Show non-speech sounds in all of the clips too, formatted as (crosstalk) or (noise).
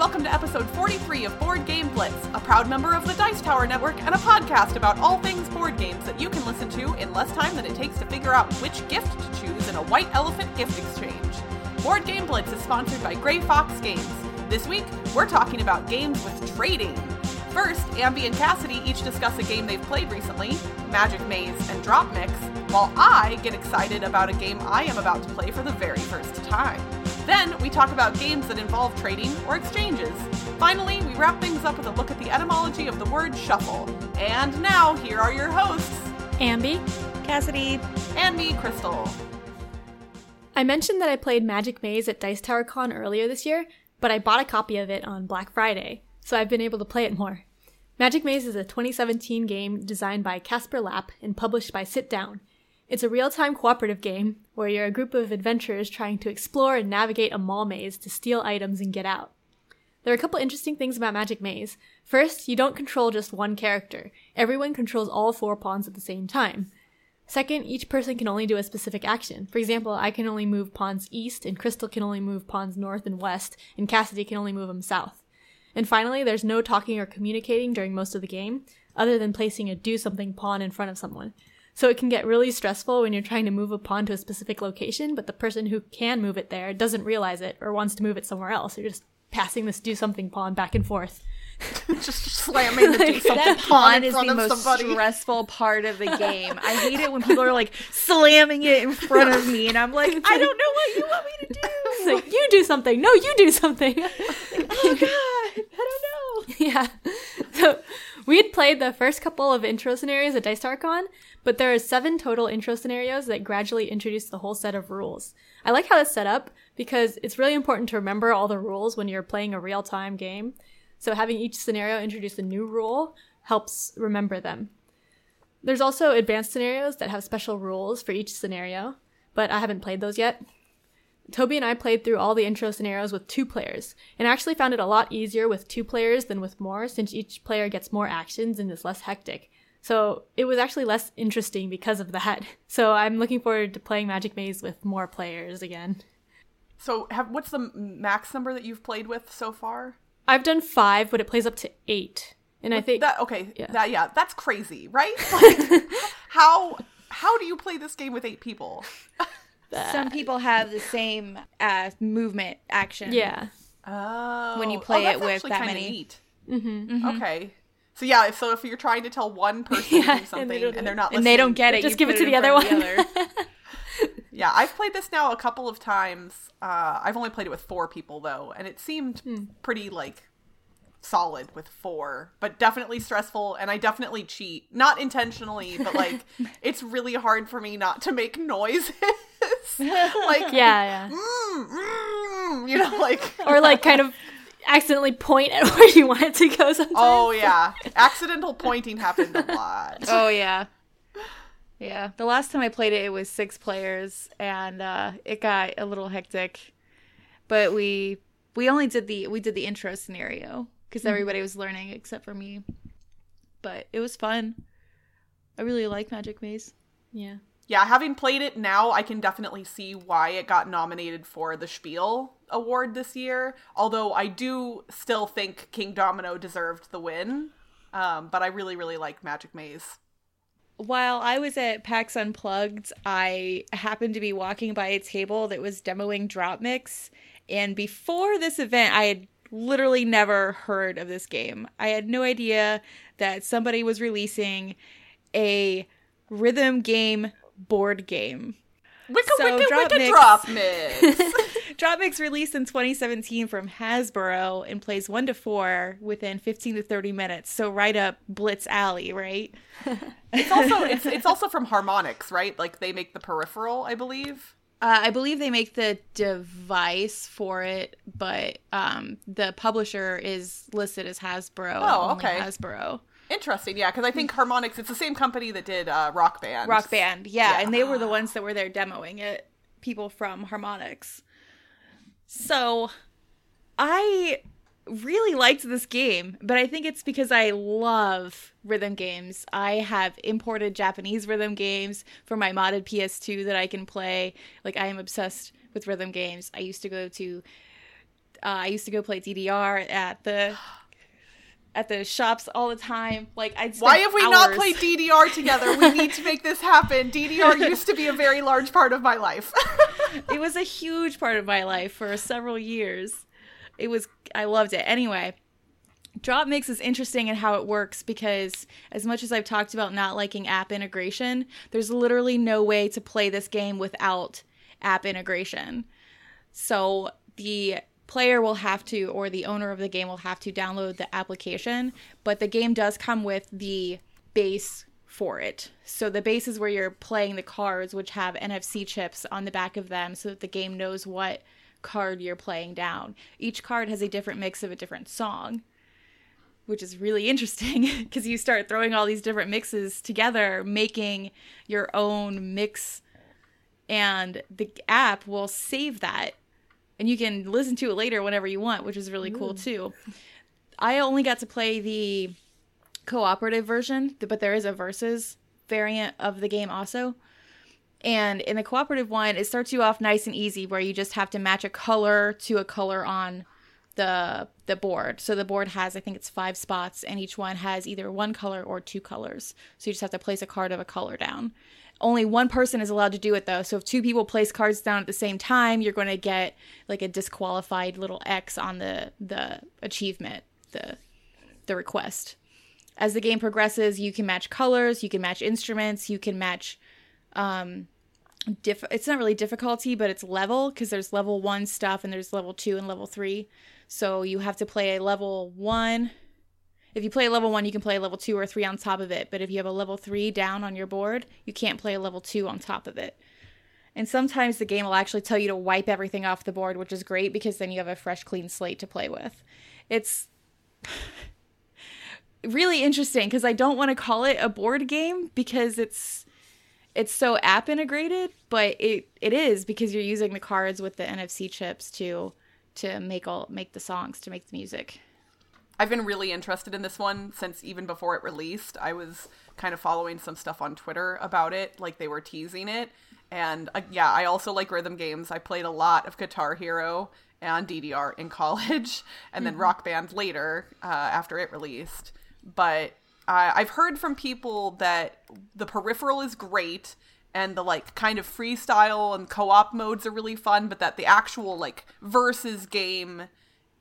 welcome to episode 43 of Board Game Blitz, a proud member of the Dice Tower Network and a podcast about all things board games that you can listen to in less time than it takes to figure out which gift to choose in a white elephant gift exchange. Board Game Blitz is sponsored by Grey Fox Games. This week, we're talking about games with trading. First, Ambi and Cassidy each discuss a game they've played recently, Magic Maze and Drop Mix, while I get excited about a game I am about to play for the very first time. Then we talk about games that involve trading or exchanges. Finally, we wrap things up with a look at the etymology of the word shuffle. And now, here are your hosts, Ambi. Cassidy. and me, Crystal. I mentioned that I played Magic Maze at Dice Tower Con earlier this year, but I bought a copy of it on Black Friday, so I've been able to play it more. Magic Maze is a 2017 game designed by Kasper Lapp and published by Sit Down. It's a real time cooperative game where you're a group of adventurers trying to explore and navigate a mall maze to steal items and get out. There are a couple interesting things about Magic Maze. First, you don't control just one character. Everyone controls all four pawns at the same time. Second, each person can only do a specific action. For example, I can only move pawns east, and Crystal can only move pawns north and west, and Cassidy can only move them south. And finally, there's no talking or communicating during most of the game, other than placing a do something pawn in front of someone. So it can get really stressful when you're trying to move a pawn to a specific location, but the person who can move it there doesn't realize it or wants to move it somewhere else. You're just passing this do something pawn back and forth. (laughs) Just slamming the do (laughs) something That in is the most somebody. stressful part of the (laughs) game. I hate it when people are like slamming it in front of me, and I'm like, I don't know what you want me to do. It's like, you do something. No, you do something. oh God, I don't know. yeah. So we had played the first couple of intro scenarios at Dice Con, but there are seven total intro scenarios that gradually introduce the whole set of rules. I like how it's set up because it's really important to remember all the rules when you're playing a real time game. So having each scenario introduce a new rule helps remember them. There's also advanced scenarios that have special rules for each scenario, but I haven't played those yet. Toby and I played through all the intro scenarios with two players, and actually found it a lot easier with two players than with more, since each player gets more actions and is less hectic. So it was actually less interesting because of that. (laughs) So I'm looking forward to playing Magic Maze with more players again. So, have, what's the max number that you've played with so far? I've done five, but it plays up to eight. And I think That okay, Yeah. that yeah, that's crazy, right? (laughs) Like, how how do you play this game with eight people? (laughs) Some people have the same uh, movement action. yeah. Oh, When you play oh, that's it with that many. Neat. Mm-hmm. Okay. So yeah, if, so if you're trying to tell one (laughs) person Yeah, to and do something they and, don't do they're it. not and they don't get it. Just give it put to the other front of one. the other. (laughs) Yeah, I've played this now a couple of times. Uh, I've only played it with four people though, and it seemed Hmm. pretty like solid with four, but definitely stressful. And I definitely cheat, not intentionally, but like (laughs) it's really hard for me not to make noises, (laughs) like Yeah, yeah. mm, mm, you know, (laughs) like Or like kind of accidentally point at where you want it to go sometimes. oh yeah, accidental pointing happened a lot. Oh yeah. Yeah. The last time I played it it was six players and uh it got a little hectic. But we we only did the we did the intro scenario because everybody was learning except for me. But it was fun. I really like Magic Maze. Yeah. Yeah, having played it now, I can definitely see why it got nominated for the Spiel Award this year. Although I do still think Kingdomino deserved the win. Um, but I really, really like Magic Maze. While I was at PAX Unplugged, I happened to be walking by a table that was demoing Drop Mix. And before this event, I had literally never heard of this game. I had no idea that somebody was releasing a rhythm game board game. Wicca, So, wicca, Drop wicca, (laughs) Mix. (laughs) drop mix. Drop Mix released in 2017 from Hasbro and plays 1 to 4 within 15 to 30 minutes. So right up Blitz Alley, right? it's also it's (laughs) it's also from Harmonix, right? Like they make the peripheral, I believe. Uh, I believe they make the device for it, but um, the publisher is listed as Hasbro. Oh, okay. Hasbro. Interesting, yeah, because I think Harmonix. It's the same company that did uh, Rock Band. Rock Band, yeah, Yeah. and they were the ones that were there demoing it. People from Harmonix. So, I really liked this game, but I think it's because I love rhythm games. I have imported Japanese rhythm games for my modded PS2 that I can play. Like I am obsessed with rhythm games. I used to go to Uh, I used to go play DDR at the (gasps) at the shops all the time. Like I why have we hours. not played DDR together? We (laughs) need to make this happen. DDR used to be a very large part of my life. (laughs) it was a huge part of my life for several years. It was I loved it. Anyway, Drop Mix is interesting in how it works because as much as I've talked about not liking app integration, there's literally no way to play this game without app integration. So the player will have to, or the owner of the game will have to download the application, but the game does come with the base for it. So the base is where you're playing the cards, which have NFC chips on the back of them so that the game knows what card you're playing down. Each card has a different mix of a different song, which is really interesting (laughs) because you start throwing all these different mixes together, making your own mix, and the app will save that and you can listen to it later whenever you want, which is really Ooh. cool mm. too. I only got to play the cooperative version, but there is a versus variant of the game also. And in the cooperative one, it starts you off nice and easy where you just have to match a color to a color on the the board. So the board has I think it's 5 spots and each one has either one color or two colors. So you just have to place a card of a color down. Only one person is allowed to do it though. So if two people place cards down at the same time, you're going to get like a disqualified little X on the the achievement, the the request. As the game progresses, you can match colors, you can match instruments, you can match um diff- it's not really difficulty, but it's level because there's level 1 stuff and there's level 2 and level 3. So you have to play a level 1 if you play a level one, you can play a level two or three on top of it. But if you have a level three down on your board, you can't play a level two on top of it. And sometimes the game will actually tell you to wipe everything off the board, which is great because then you have a fresh, clean slate to play with. It's (laughs) really interesting because I don't want to call it a board game because it's it's so app integrated, but it it is because you're using the cards with the NFC chips to to make all make the songs to make the music. I've been really interested in this one since even before it released. I was kind of following some stuff on Twitter about it, like they were teasing it. And uh, yeah, I also like rhythm games. I played a lot of Guitar Hero and DDR in (laughs) college, and then mm-hmm. Rock Band later uh, after it released. But uh, I've heard from people that the peripheral is great and the like kind of freestyle and co-op modes are really fun, but that the actual like versus game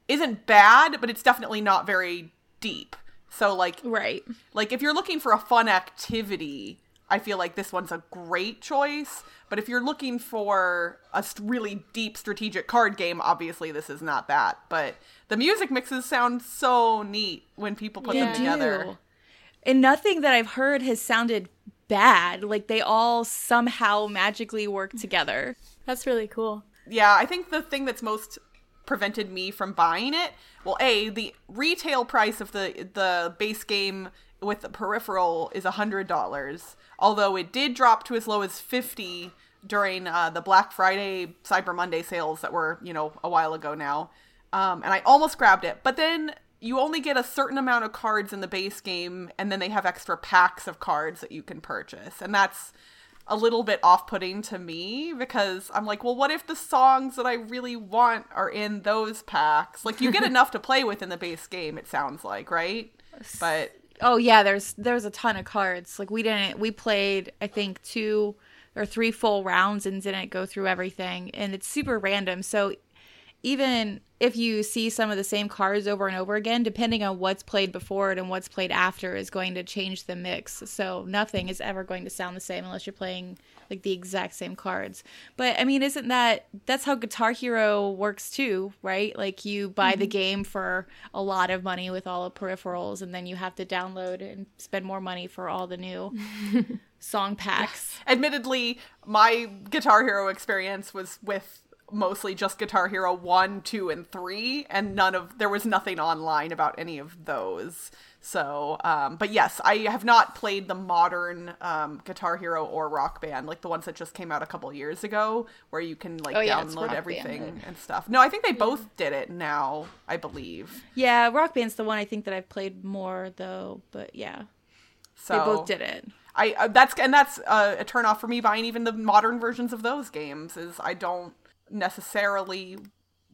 isn't bad, but it's definitely not very deep. So like right. Like if you're looking for a fun activity, I feel like this one's a great choice. But if you're looking for a really deep strategic card game, obviously this is not that. But the music mixes sound so neat when people put yeah. them together. Do. And nothing that I've heard has sounded bad. Like they all somehow magically work together. That's really cool. Yeah, I think the thing that's most prevented me from buying it. Well, a the retail price of the the base game with the peripheral is a hundred dollars, although it did drop to as low as fifty during uh, the Black Friday Cyber Monday sales that were you know a while ago now. Um, and I almost grabbed it, but then you only get a certain amount of cards in the base game, and then they have extra packs of cards that you can purchase, and that's a little bit off-putting to me because I'm like, well, what if the songs that I really want are in those packs? Like you get (laughs) enough to play with in the base game, it sounds like, right? But oh yeah, there's there's a ton of cards. Like we didn't we played I think two or three full rounds and didn't go through everything and it's super random. So even if you see some of the same cards over and over again, depending on what's played before it and what's played after, is going to change the mix. So nothing is ever going to sound the same unless you're playing like the exact same cards. But I mean, isn't that that's how Guitar Hero works too, right? Like you buy mm-hmm. the game for a lot of money with all the peripherals, and then you have to download and spend more money for all the new. (laughs) song packs. Admittedly, my Guitar Hero experience was with mostly just Guitar Hero 1, 2, and 3, and none of there was nothing online about any of those. So, um, but yes, I have not played the modern um, Guitar Hero or Rock Band, like the ones that just came out a couple years ago, where you can like oh, yeah, download everything Band. and stuff. No, I think they both did it now, I believe. Yeah, Rock Band's the one I think that I've played more though, but yeah, so they both did it. I uh, that's and that's uh, a turnoff for me buying even the modern versions of those games. Is I don't necessarily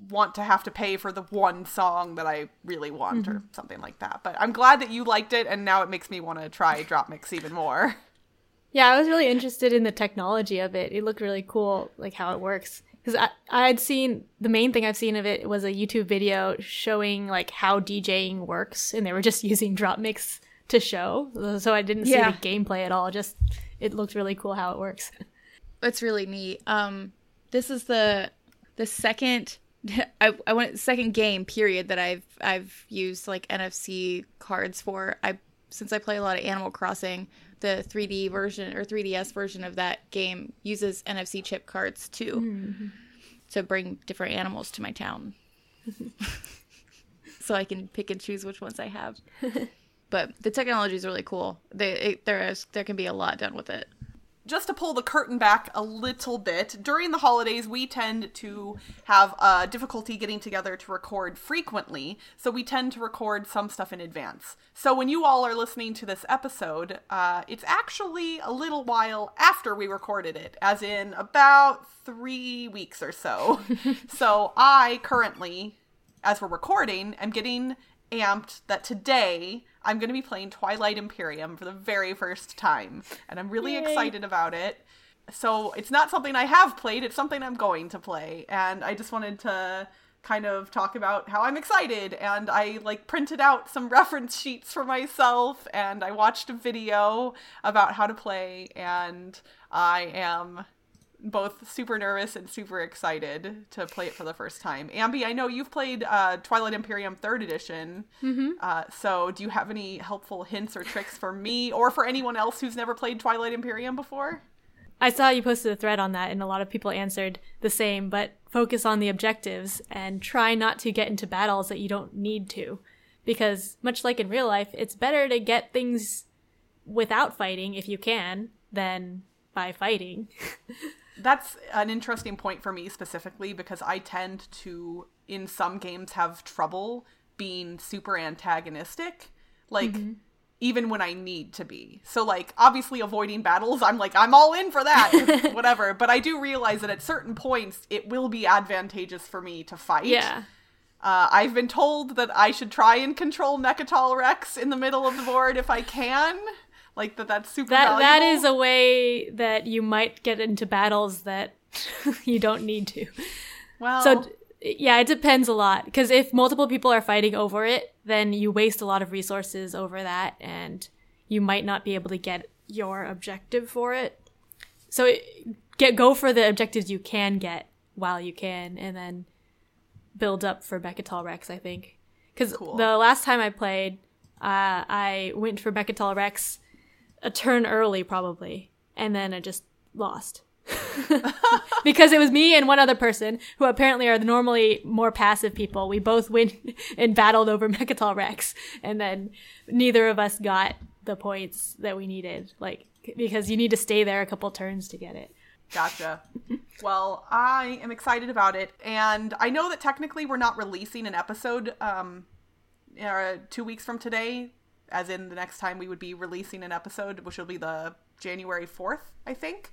want to have to pay for the one song that I really want or something like that. But I'm glad that you liked it and now it makes me want to try Drop Mix even more. (laughs) Yeah, I was really interested in the technology of it. It looked really cool, like how it works. Because I, I had seen the main thing I've seen of it was a YouTube video showing like how DJing works, and they were just (laughs) using drop mix to show. So I didn't see Yeah. the gameplay at all. Just it looked really cool how it works. It's really neat. Um, this is the the second (laughs) I, I want second game period that I've I've used like NFC cards for. I since I play a lot of Animal Crossing, the 3D version or 3DS version of that game uses NFC chip cards too mm-hmm. to bring different animals to my town. (laughs) so I can pick and choose which ones I have. (laughs) but the technology is really cool. They it, there is there can be a lot done with it. Just to pull the curtain back a little bit, during the holidays, we tend to have uh, difficulty getting together to record frequently, so we tend to record some stuff in advance. So when you all are listening to this episode, uh, it's actually a little while after we recorded it, as in about three weeks or so. (laughs) so I currently, as we're recording, am getting amped that today I'm going to be playing Twilight Imperium for the very first time, and I'm really Yay. excited about it. So it's not something I have played, it's something I'm going to play, and I just wanted to kind of talk about how I'm excited and I like printed out some reference sheets for myself and I watched a video about how to play and I am both super nervous and super excited to play it for the first time. Ambi, I know you've played uh, Twilight Imperium Third Edition. Mm-hmm. Uh, so, do you have any helpful hints or tricks for me or for anyone else who's never played Twilight Imperium before? I saw you posted a thread on that, and a lot of people answered the same, but focus on the objectives and try not to get into battles that you don't need to. Because, much like in real life, it's better to get things without fighting if you can than by fighting. (laughs) That's an interesting point for me specifically because I tend to, in some games, have trouble being super antagonistic. Like, even when I need to be. So, like, obviously, avoiding battles, I'm like, I'm all in for that, (laughs) whatever. But I do realize that at certain points, it will be advantageous for me to fight. yeah. Uh, I've been told that I should try and control Mecatol Rex in the middle of the board if I can. Like, that that's super That that valuable. is a way that you might get into battles that (laughs) you don't need to. Well, So yeah, it depends a lot because if multiple people are fighting over it, then you waste a lot of resources over that, and you might not be able to get your objective for it. So get go for the objectives you can get while you can, and then build up for Mecatol Rex. I think because Cool. the last time I played, uh, I went for Mecatol Rex a turn early probably, and then I just lost (laughs) because it was me and one other person who apparently are normally more passive people. We both went (laughs) and battled over (laughs) Mecatol Rex, and then neither of us got the points that we needed. Like because you need to stay there a couple turns to get it. Gotcha. well, I am excited about it, and I know that technically we're not releasing an episode um, uh, two weeks from today, as in the next time we would be releasing an episode, which will be the January 4th, I think.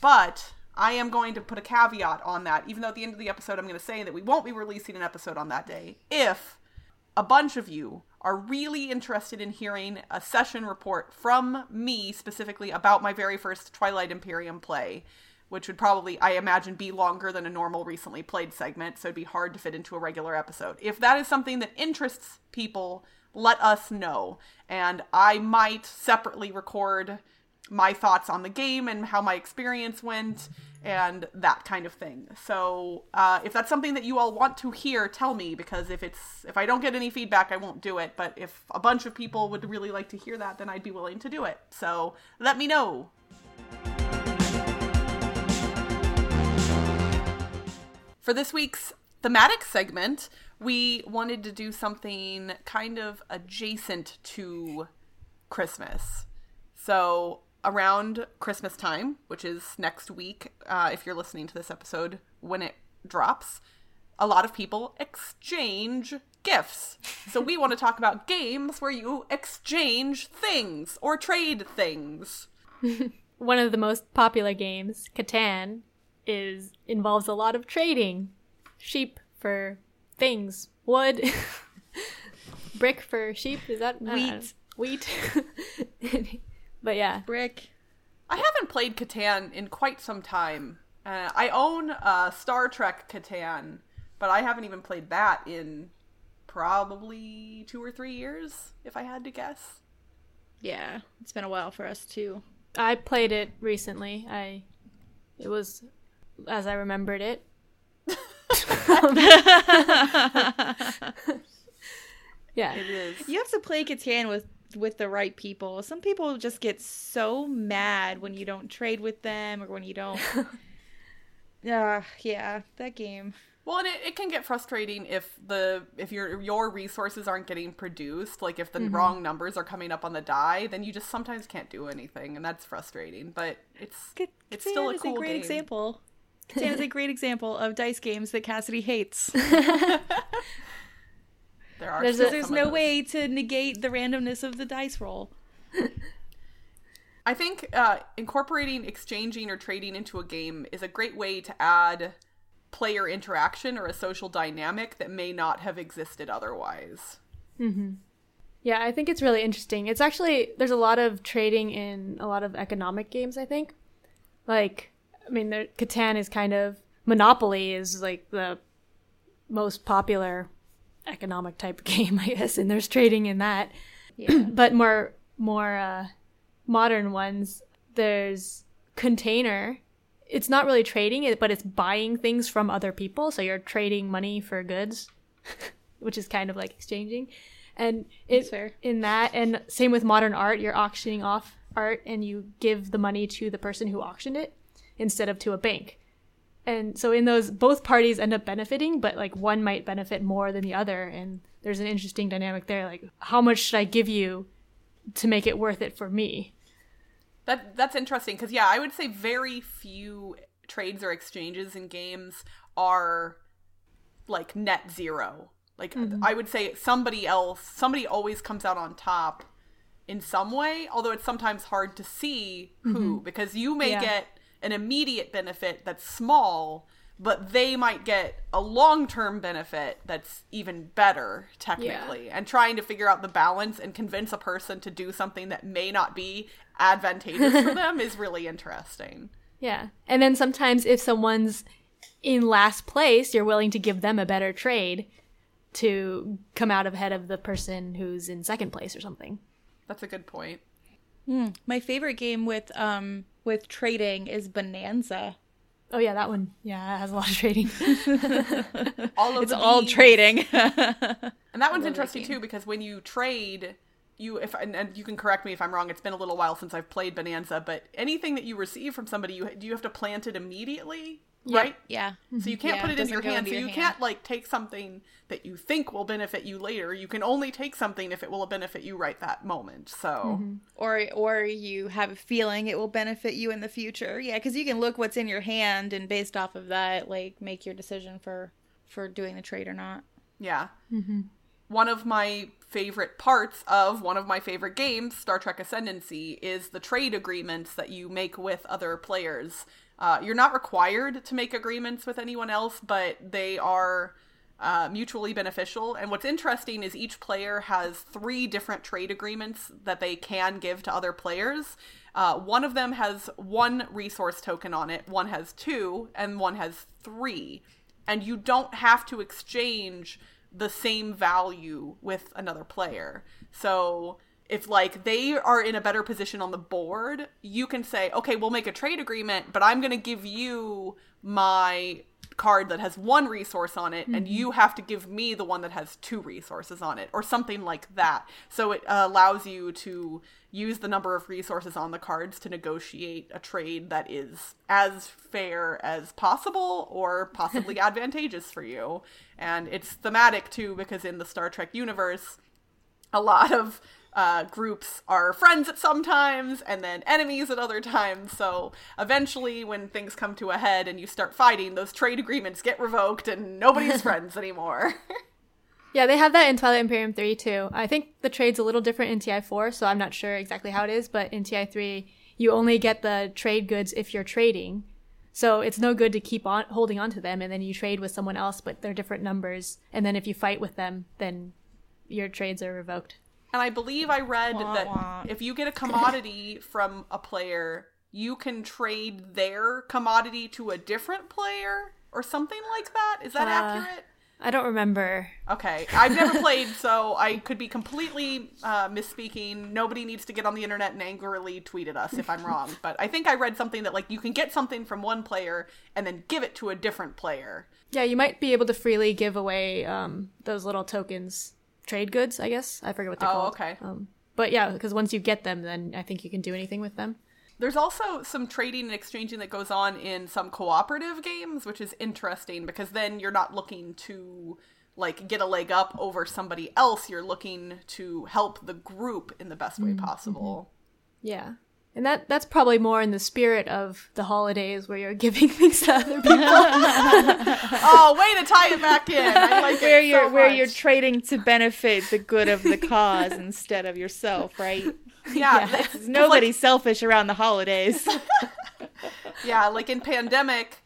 But I am going to put a caveat on that, even though at the end of the episode I'm going to say that we won't be releasing an episode on that day. If a bunch of you are really interested in hearing a session report from me specifically about my very first Twilight Imperium play, which would probably, I imagine, be longer than a normal recently played segment, so it'd be hard to fit into a regular episode. If that is something that interests people, let us know. And I might separately record my thoughts on the game and how my experience went and that kind of thing. So uh, if that's something that you all want to hear, tell me because if it's if I don't get any feedback, I won't do it. But if a bunch of people would really like to hear that, then I'd be willing to do it. So let me know. For this week's thematic segment, we wanted to do something kind of adjacent to Christmas. So, around Christmas time, which is next week, uh, if you're listening to this episode when it drops, a lot of people exchange gifts. So, we want to talk about games where you exchange things or trade things. (laughs) One of the most popular games, Catan, is involves a lot of trading. Sheep for things. Wood, (laughs) brick for sheep. Is that I don't. Wheat. Wheat. (laughs) but yeah, Brick. I haven't played Catan in quite some time. Uh, I own uh, Star Trek Catan, but I haven't even played that in probably two or three years, if I had to guess. Yeah, it's been a while for us too. I played it recently. I it was as I remembered it. (laughs) (laughs) yeah. It is. You have to play Catan with with the right people. Some people just get so mad when you don't trade with them or when you don't. (laughs) uh, yeah, that game. Well, and it, it can get frustrating if the if your your resources aren't getting produced. Like if the wrong numbers are coming up on the die, then you just sometimes can't do anything, and that's frustrating. But it's Ca- it's still a cool a great game. example. Catan is a (laughs) great example of dice games that Cassidy hates. (laughs) There are There's a- There's no way to negate the randomness of the dice roll. I think uh, incorporating exchanging or trading into a game is a great way to add player interaction or a social dynamic that may not have existed otherwise. Yeah, I think it's really interesting. It's actually there's a lot of trading in a lot of economic games, I think. Like I mean, there, Catan is kind of Monopoly is like the most popular economic type of (laughs) game, I guess, and there's trading in that. Yeah. (clears throat) but more more uh, modern ones there's container it's not really trading it but it's buying things from other people so you're trading money for goods (laughs) which is kind of like exchanging and it, fair. in that and same with modern art you're auctioning off art and you give the money to the person who auctioned it instead of to a bank. And so in those both parties end up benefiting but like one might benefit more than the other. And there's an interesting dynamic there like how much should i give you to make it worth it for me? That that's interesting because yeah, I would say very few trades or exchanges in games are like net zero. Like mm-hmm. I would say somebody else, somebody always comes out on top in some way, although it's sometimes hard to see who mm-hmm. because you may Yeah. get an immediate benefit that's small, but they might get a long-term benefit that's even better technically. And trying to figure out the balance and convince a person to do something that may not be advantageous for (laughs) them is really interesting. yeah and then sometimes if someone's in last place you're willing to give them a better trade to come out ahead of the person who's in second place or something That's a good point. My favorite game with um with trading is Bohnanza. oh yeah that one yeah it has a lot of trading (laughs) All of It's the all beans- trading. (laughs) And that one's interesting too because when you trade, you if and, and you can correct me if I'm wrong. It's been a little while since I've played Bohnanza, but anything that you receive from somebody, you do you have to plant it immediately, right? yeah. So you can't Yeah, put it it in your hand. So your you hand. can't like take something that you think will benefit you later. You can only take something if it will benefit you right that moment. So mm-hmm. Or or you have a feeling it will benefit you in the future. Yeah, because you can look what's in your hand and based off of that, like make your decision for for doing the trade or not. Yeah. Mm-hmm. One of my favorite parts of one of my favorite games, Star Trek Ascendancy, is the trade agreements that you make with other players. Uh, you're not required to make agreements with anyone else, but they are uh, mutually beneficial. And what's interesting is each player has three different trade agreements that they can give to other players. Uh, one of them has one resource token on it, one has two, and one has three and you don't have to exchange the same value with another player. So if like they are in a better position on the board, you can say, "Okay, we'll make a trade agreement, but I'm going to give you my card that has one resource on it and you have to give me the one that has two resources on it or something like that." So it uh, allows you to use the number of resources on the cards to negotiate a trade that is as fair as possible or possibly (laughs) advantageous for you. And it's thematic too because in the Star Trek universe, a lot of uh, groups are friends at some times and then enemies at other times. So eventually, when things come to a head and you start fighting, those trade agreements get revoked and nobody's (laughs) friends anymore. (laughs) Yeah, they have that in Twilight Imperium 3 too. I think the trade's a little different in TI4, so I'm not sure exactly how it is, but in TI3, you only get the trade goods if you're trading. So it's no good to keep on holding on to them and then you trade with someone else, but they're different numbers. And then if you fight with them, then your trades are revoked. And I believe I read Wah, that wah. if you get a commodity from a player, you can trade their commodity to a different player or something like that. Is that Uh, accurate? I don't remember. Okay, I've never played, (laughs) so I could be completely uh, misspeaking. Nobody needs to get on the internet and angrily tweet at us if I'm wrong. But I think I read something that like you can get something from one player and then give it to a different player. Yeah, you might be able to freely give away um, those little tokens, trade goods, I guess. I forget what they're Oh, called. okay. Um, but yeah, because once you get them, then I think you can do anything with them. There's also some trading and exchanging that goes on in some cooperative games, which is interesting because then you're not looking to like get a leg up over somebody else. You're looking to help the group in the best way possible. Yeah. And that that's probably more in the spirit of the holidays where you're (laughs) giving things to other people. (laughs) oh, way to tie it back in. I like where it you're so where much. you're trading to benefit the good of the cause instead of yourself, right? (laughs) yeah, Yeah. it's- it's Nobody's selfish around the holidays. Yeah, like in Pandemic,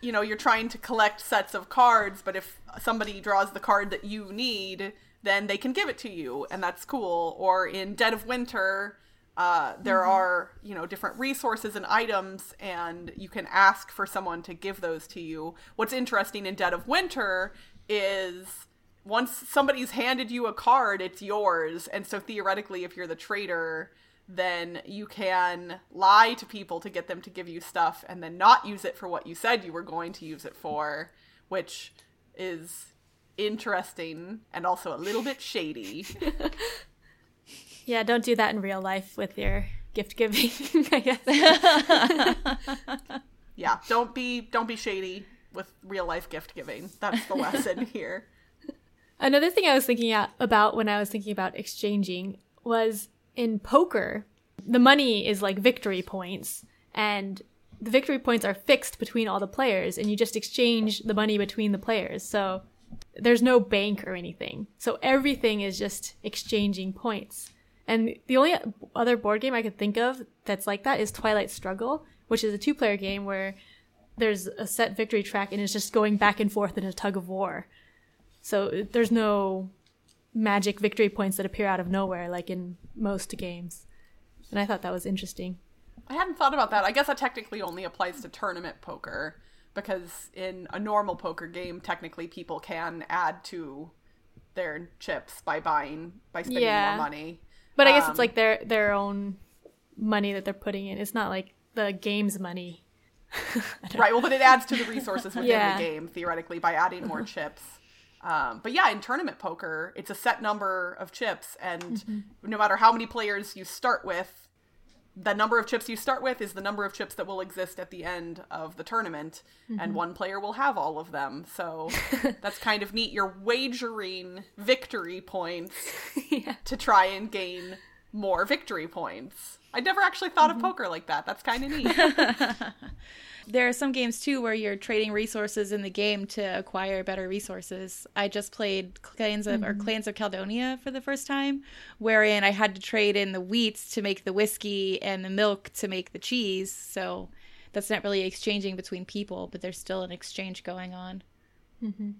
you know, you're trying to collect sets of cards, but if somebody draws the card that you need, then they can give it to you, and that's cool. Or in Dead of Winter, uh, there are, you know, different resources and items, and you can ask for someone to give those to you. What's interesting in Dead of Winter is once somebody's handed you a card, it's yours. And so theoretically, if you're the trader, then you can lie to people to get them to give you stuff and then not use it for what you said you were going to use it for, which is interesting and also a little bit shady. (laughs) yeah, don't do that in real life with your gift giving, (laughs) I guess. (laughs) (laughs) Yeah, don't be don't be shady with real life gift giving. That's the lesson here. Another thing I was thinking about when I was thinking about exchanging was in poker, the money is like victory points, and the victory points are fixed between all the players, and you just exchange the money between the players. So there's no bank or anything. So everything is just exchanging points. And the only other board game I could think of that's like that is Twilight Struggle, which is a two player game where there's a set victory track and it's just going back and forth in a tug of war. So there's no magic victory points that appear out of nowhere like in most games. And I thought that was interesting. I hadn't thought about that. I guess that technically only applies to tournament poker because in a normal poker game, technically people can add to their chips by buying by spending Yeah. more money. But I guess Um, it's like their their own money that they're putting in. It's not like the game's money. (laughs) Right. Well, but it adds to the resources within Yeah. the game theoretically by adding more chips. Um, but yeah, in tournament poker, it's a set number of chips, and no matter how many players you start with, the number of chips you start with is the number of chips that will exist at the end of the tournament, and mm-hmm. one player will have all of them. So (laughs) that's kind of neat. You're wagering victory points (laughs) yeah. to try and gain more victory points. I'd never actually thought of mm-hmm. poker like that. That's kind of neat. (laughs) There are some games too where you're trading resources in the game to acquire better resources. I just played Clans of or mm-hmm. Clans of Caledonia for the first time, wherein I had to trade in the wheat to make the whiskey and the milk to make the cheese. So that's not really exchanging between people, but there's still an exchange going on. Mm-hmm.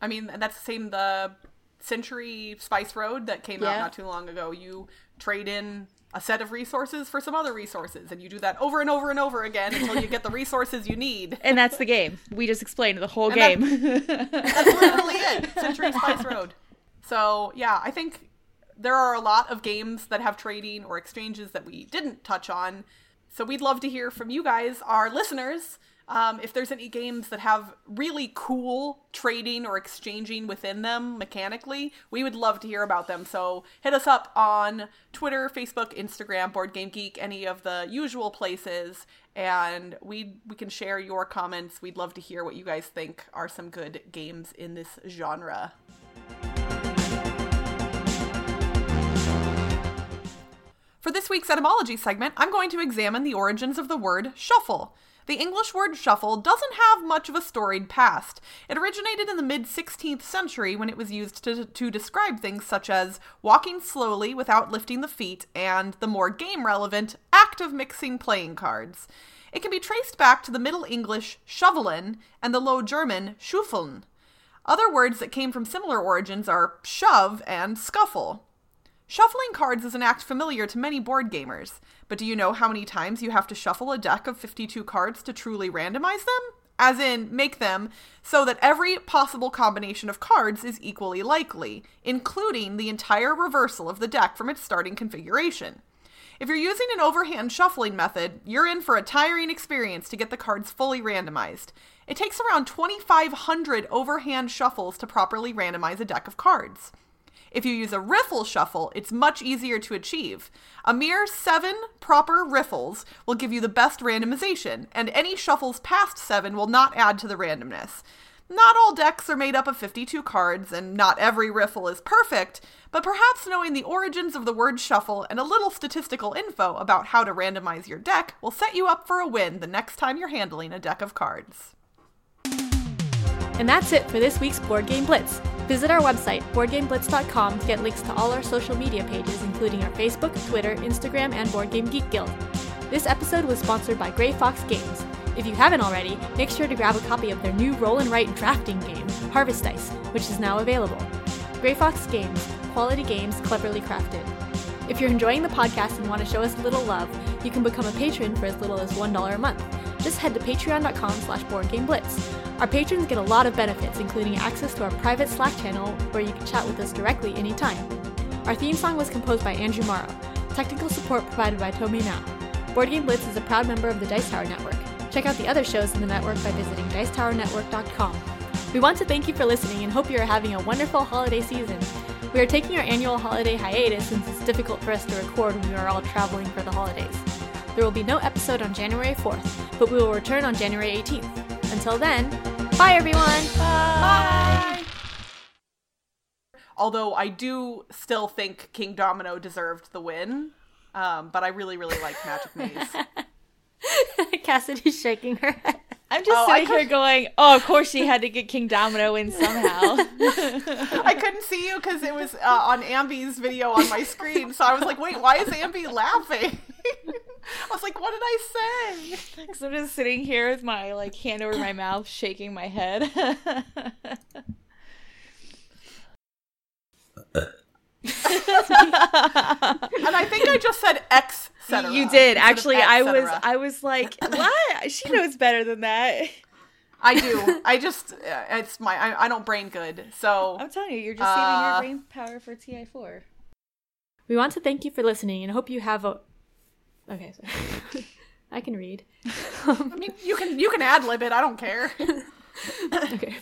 I mean, that's the same the Century Spice Road that came out not too long ago. You trade in a set of resources for some other resources, and you do that over and over and over again until you get the resources you need. (laughs) And that's the game. We just explained the whole And that- game. (laughs) That's literally it. Century Spice Road. So yeah, I think there are a lot of games that have trading or exchanges that we didn't touch on. So we'd love to hear from you guys, our listeners. Um, if there's any games that have really cool trading or exchanging within them mechanically, we would love to hear about them. So hit us up on Twitter, Facebook, Instagram, Board Game Geek, any of the usual places, and we we can share your comments. We'd love to hear what you guys think are some good games in this genre. For this week's etymology segment, I'm going to examine the origins of the word shuffle. The English word shuffle doesn't have much of a storied past. It originated in the mid 16th century when it was used to, to describe things such as walking slowly without lifting the feet and the more game relevant act of mixing playing cards. It can be traced back to the Middle English shovelin and the Low German schuffeln. Other words that came from similar origins are shove and scuffle. Shuffling cards is an act familiar to many board gamers, but do you know how many times you have to shuffle a deck of 52 cards to truly randomize them? As in, make them so that every possible combination of cards is equally likely, including the entire reversal of the deck from its starting configuration. If you're using an overhand shuffling method, you're in for a tiring experience to get the cards fully randomized. It takes around 2,500 overhand shuffles to properly randomize a deck of cards. If you use a riffle shuffle, it's much easier to achieve. A mere seven proper riffles will give you the best randomization, and any shuffles past seven will not add to the randomness. Not all decks are made up of 52 cards, and not every riffle is perfect, but perhaps knowing the origins of the word shuffle and a little statistical info about how to randomize your deck will set you up for a win the next time you're handling a deck of cards. And that's it for this week's Board Game Blitz. Visit our website, boardgameblitz.com, to get links to all our social media pages, including our Facebook, Twitter, Instagram, and Board Game Geek Guild. This episode was sponsored by Grey Fox Games. If you haven't already, make sure to grab a copy of their new roll and write drafting game, Harvest Dice, which is now available. Grey Fox Games, quality games cleverly crafted. If you're enjoying the podcast and want to show us a little love, you can become a patron for as little as $1 a month. Just head to patreon.com slash boardgameblitz. Our patrons get a lot of benefits, including access to our private Slack channel where you can chat with us directly anytime. Our theme song was composed by Andrew Morrow. Technical support provided by Toby Mao. Board Game Blitz is a proud member of the Dice Tower Network. Check out the other shows in the network by visiting dicetowernetwork.com. We want to thank you for listening and hope you are having a wonderful holiday season. We are taking our annual holiday hiatus since it's difficult for us to record when we are all traveling for the holidays. There will be no episode on January 4th, but we will return on January 18th. Until then, bye everyone! Bye! Although I do still think Kingdomino deserved the win, um, but I really, really like Magic (laughs) Maze. Cassidy's shaking her head. I'm just Oh, sitting here going, oh, of course she had to get Kingdomino in somehow. (laughs) I couldn't see you because it was uh, on Ambi's video on my screen, so I was like, "Wait, why is Ambi laughing?" I was like, "What did I say?" (laughs) Because I'm just sitting here with my like hand over my mouth, shaking my head. (laughs) And I think I just said X. Cetera, you did actually. I was. I was like, what? She knows better than that. I do. I just uh, it's my I, I don't brain good. So I'm telling you, you're just saving Uh, your brain power for TI4. We want to thank you for listening and hope you have a. Okay, sorry. (laughs) I can read. (laughs) I mean, you can you can ad lib it. I don't care. (laughs) okay.